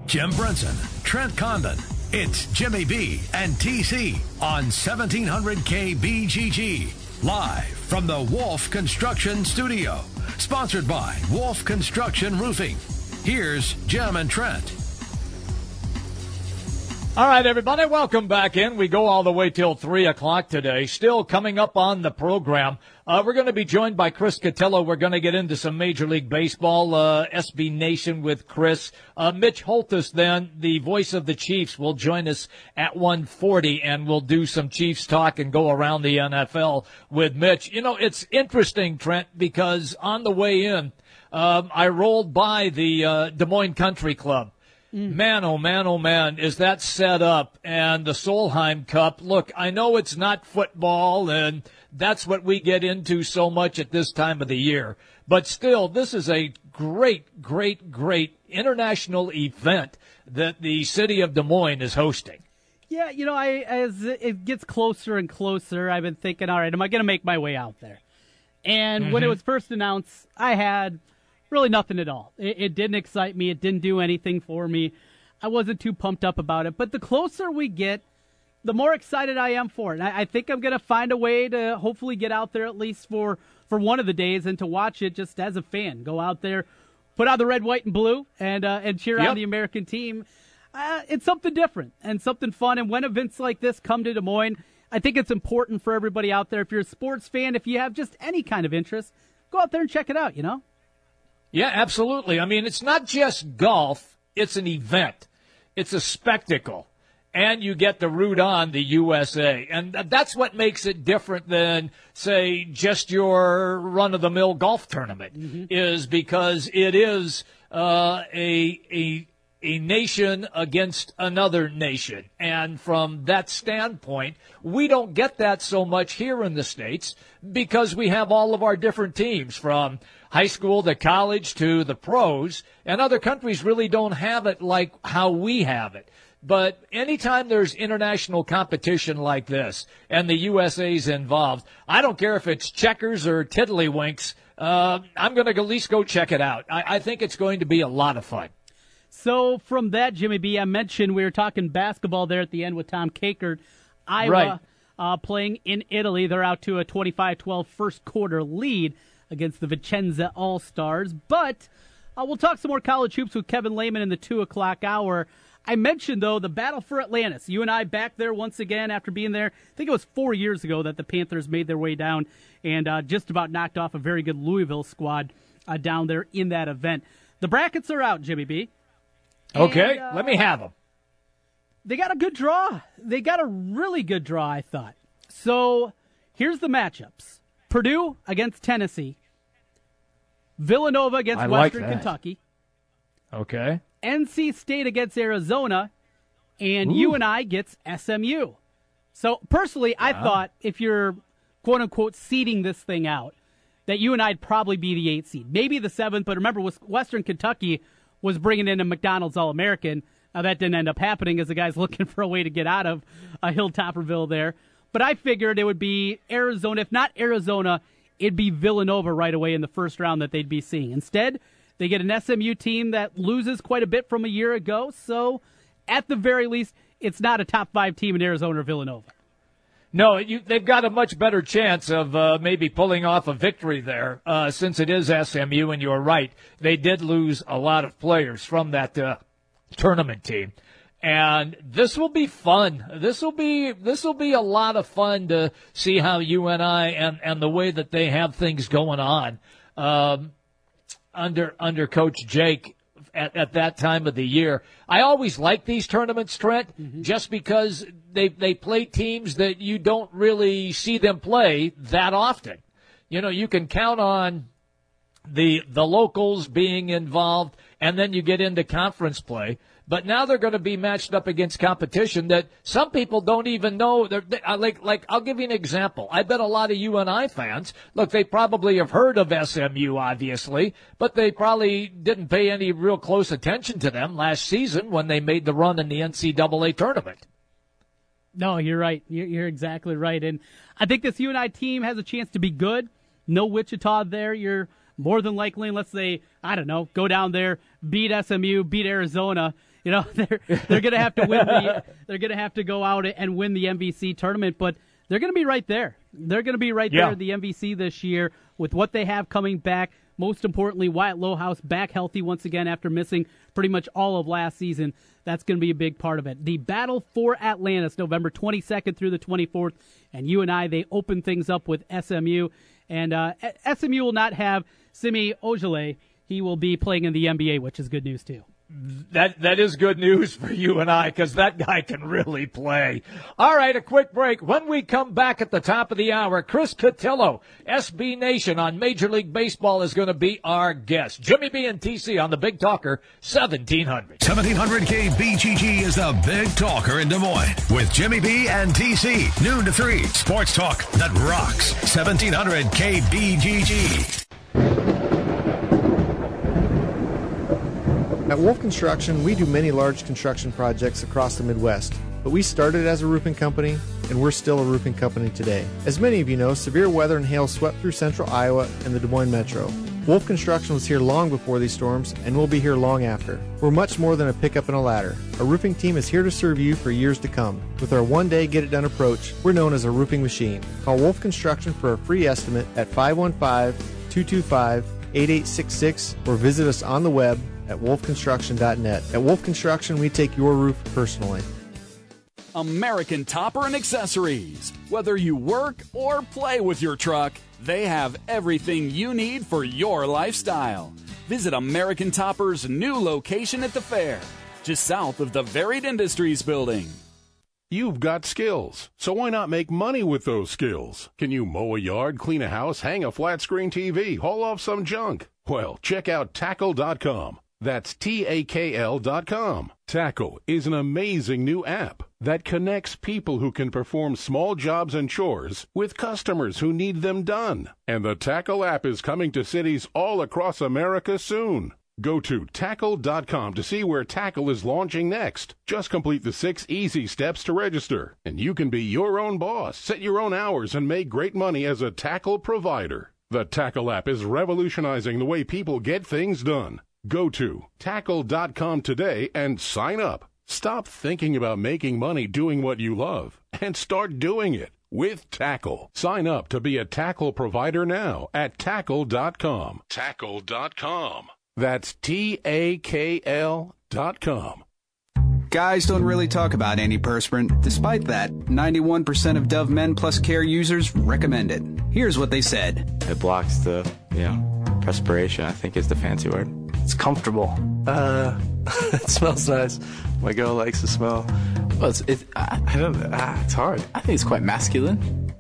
Jim Brunson, Trent Condon. It's Jimmy B and TC on 1700 KBGG. Live from the Wolf Construction Studio. Sponsored by Wolf Construction Roofing. Here's Jim and Trent. All right, everybody, welcome back in. We go all the way till 3 o'clock today. Still coming up on the program. Uh, we're going to be joined by Chris Cotillo. We're going to get into some Major League Baseball, uh, SB Nation with Chris. Uh, Mitch Holthus, then, the voice of the Chiefs, will join us at 140 and we'll do some Chiefs talk and go around the NFL with Mitch. You know, it's interesting, Trent, because on the way in, um, I rolled by the uh, Des Moines Country Club Mm. Man, oh man, oh man, is that set up? And the Solheim Cup. Look, I know it's not football, and that's what we get into so much at this time of the year. But still, this is a great, great, great international event that the city of Des Moines is hosting. Yeah, you know, I as it gets closer and closer, I've been thinking, all right, am I going to make my way out there? And mm-hmm. when it mm-hmm. was first announced, I had really nothing at all. It, it didn't excite me. It didn't do anything for me. I wasn't too pumped up about it. But the closer we get, the more excited I am for it. And I, I think I'm going to find a way to hopefully get out there at least for for one of the days and to watch it just as a fan. Go out there, put on the red, white, and blue, and uh, and cheer yep. on the American team. Uh, it's something different and something fun. And when events like this come to Des Moines, I think it's important for everybody out there. If you're a sports fan, if you have just any kind of interest, go out there and check it out. You know. Yeah, absolutely. I mean, it's not just golf; it's an event. It's a spectacle and you get to root on the USA. And that's what makes it different than, say, just your run of the mill golf tournament, mm-hmm. is because it is uh, a, a, a nation against another nation. And from that standpoint, we don't get that so much here in the States because we have all of our different teams from high school to college to the pros, and other countries really don't have it like how we have it. But anytime there's international competition like this and the USA's involved, I don't care if it's checkers or tiddlywinks. Uh, I'm going to at least go check it out. I, I think it's going to be a lot of fun. So from that, Jimmy B, I mentioned we were talking basketball there at the end with Tom Kakert. Iowa right. uh, playing in Italy. They're out to a 25-12 first quarter lead against the Vicenza All Stars. But uh, we'll talk some more college hoops with Kevin Lehman in the two o'clock hour. I mentioned, though, the battle for Atlantis. UNI back there once again after being there. I think it was four years ago that the Panthers made their way down and uh, just about knocked off a very good Louisville squad uh, down there in that event. The brackets are out, Jimmy B. Okay, and, uh, let me have them. They got a good draw. They got a really good draw, I thought. So here's the matchups Purdue against Tennessee, Villanova against I Western like Kentucky. Okay. NC State against Arizona, and Ooh. I gets SMU. So personally, I thought if you're quote unquote seeding this thing out, that UNI'd probably be the eighth seed, maybe the seventh. But remember, Western Kentucky was bringing in a McDonald's All American. Now that didn't end up happening as the guy's looking for a way to get out of a uh, Hilltopperville there. But I figured it would be Arizona. If not Arizona, it'd be Villanova right away in the first round that they'd be seeing. Instead, they get an SMU team that loses quite a bit from a year ago. So, at the very least, it's not a top five team in Arizona or Villanova. No, you, they've got a much better chance of uh, maybe pulling off a victory there, uh, since it is SMU. And you're right, they did lose a lot of players from that uh, tournament team, and this will be fun. This will be this will be a lot of fun to see how UNI and the way that they have things going on. Um, under under Coach Jake at, at that time of the year. I always like these tournaments, Trent, mm-hmm. just because they they play teams that you don't really see them play that often. You know, you can count on the the locals being involved, and then you get into conference play. But now they're going to be matched up against competition that some people don't even know. They're, they, like, like I'll give you an example. I bet a lot of UNI fans, look, they probably have heard of SMU, obviously, but they probably didn't pay any real close attention to them last season when they made the run in the NCAA tournament. No, you're right. You're, you're exactly right. And I think this UNI team has a chance to be good. No Wichita there. You're more than likely, unless they, I don't know, go down there, beat SMU, beat Arizona you know, they're they're going to have to win the they're going to have to go out and win the MVC tournament, but they're going to be right there. They're going to be right yeah. there in the MVC this year with what they have coming back. Most importantly, Wyatt Lohaus back healthy once again after missing pretty much all of last season. That's going to be a big part of it. The battle for Atlantis, November 22nd through the 24th, and UNI they open things up with SMU, and uh, SMU will not have Semi Ojeleye. He will be playing in the NBA, which is good news too. That that is good news for UNI because that guy can really play. All right, a quick break. When we come back at the top of the hour, Chris Cotillo, SB Nation on Major League Baseball is going to be our guest. Jimmy B and TC on the Big Talker 1700. 1700 KBGG is the Big Talker in Des Moines with Jimmy B and TC noon to three. Sports talk that rocks. 1700 KBGG. At Wolf Construction, we do many large construction projects across the Midwest, but we started as a roofing company and we're still a roofing company today. As many of you know, severe weather and hail swept through central Iowa and the Des Moines metro. Wolf Construction was here long before these storms and will be here long after. We're much more than a pickup and a ladder. Our roofing team is here to serve you for years to come. With our one day get it done approach, we're known as a roofing machine. Call Wolf Construction for a free estimate at 515 225 8866 or visit us on the web at wolfconstruction.net. At Wolf Construction, we take your roof personally. American Topper and Accessories. Whether you work or play with your truck, they have everything you need for your lifestyle. Visit American Topper's new location at the fair, just south of the Varied Industries building. You've got skills, so why not make money with those skills? Can you mow a yard, clean a house, hang a flat screen TV, haul off some junk? Well, check out takl.com. That's T A K L dot com. Takl is an amazing new app that connects people who can perform small jobs and chores with customers who need them done. And the Takl app is coming to cities all across America soon. Go to takl.com to see where Takl is launching next. Just complete the six easy steps to register, and you can be your own boss, set your own hours, and make great money as a Takl provider. The Takl app is revolutionizing the way people get things done. Go to takl.com today and sign up. Stop thinking about making money doing what you love and start doing it with Takl. Sign up to be a Takl provider now at takl.com. Takl.com. That's T A K L dot com. Guys don't really talk about antiperspirant. Despite that, 91% of Dove Men Plus Care users recommend it. Here's what they said. It blocks the, you know, perspiration, I think is the fancy word. It's comfortable. Uh, it smells nice. My girl likes the smell. Well, it's, it, I, I don't ah, it's hard. I think it's quite masculine.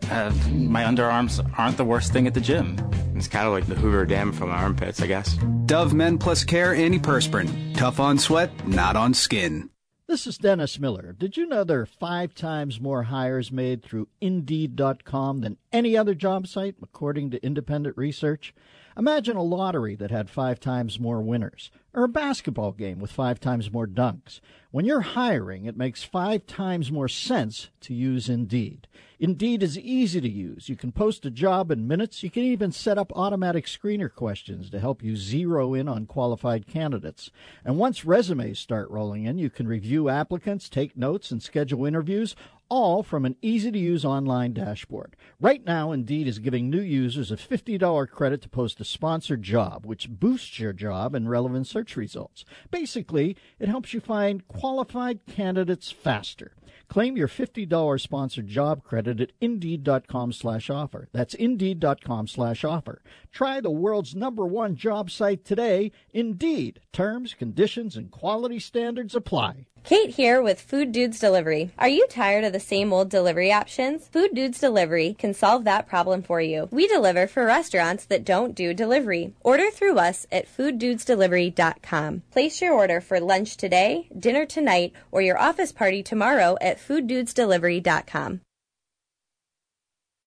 Uh, my underarms aren't the worst thing at the gym. It's kind of like the Hoover Dam from my armpits, I guess. Dove Men Plus Care Antiperspirant. Tough on sweat, not on skin. This is Dennis Miller. Did you know there are five times more hires made through Indeed.com than any other job site, according to independent research? Imagine a lottery that had five times more winners, or a basketball game with five times more dunks. When you're hiring, it makes five times more sense to use Indeed. Indeed is easy to use. You can post a job in minutes. You can even set up automatic screener questions to help you zero in on qualified candidates. And once resumes start rolling in, you can review applicants, take notes, and schedule interviews all from an easy to use online dashboard. Right now, Indeed is giving new users a $50 credit to post a sponsored job, which boosts your job and relevant search results. Basically, it helps you find qualified candidates faster. Claim your $50 sponsored job credit at Indeed.com slash offer. That's Indeed.com slash offer. Try the world's number one job site today, Indeed. Terms, conditions, and quality standards apply. Kate here with Food Dudes Delivery. Are you tired of the same old delivery options? Food Dudes Delivery can solve that problem for you. We deliver for restaurants that don't do delivery. Order through us at fooddudesdelivery.com. Place your order for lunch today, dinner tonight, or your office party tomorrow at fooddudesdelivery.com.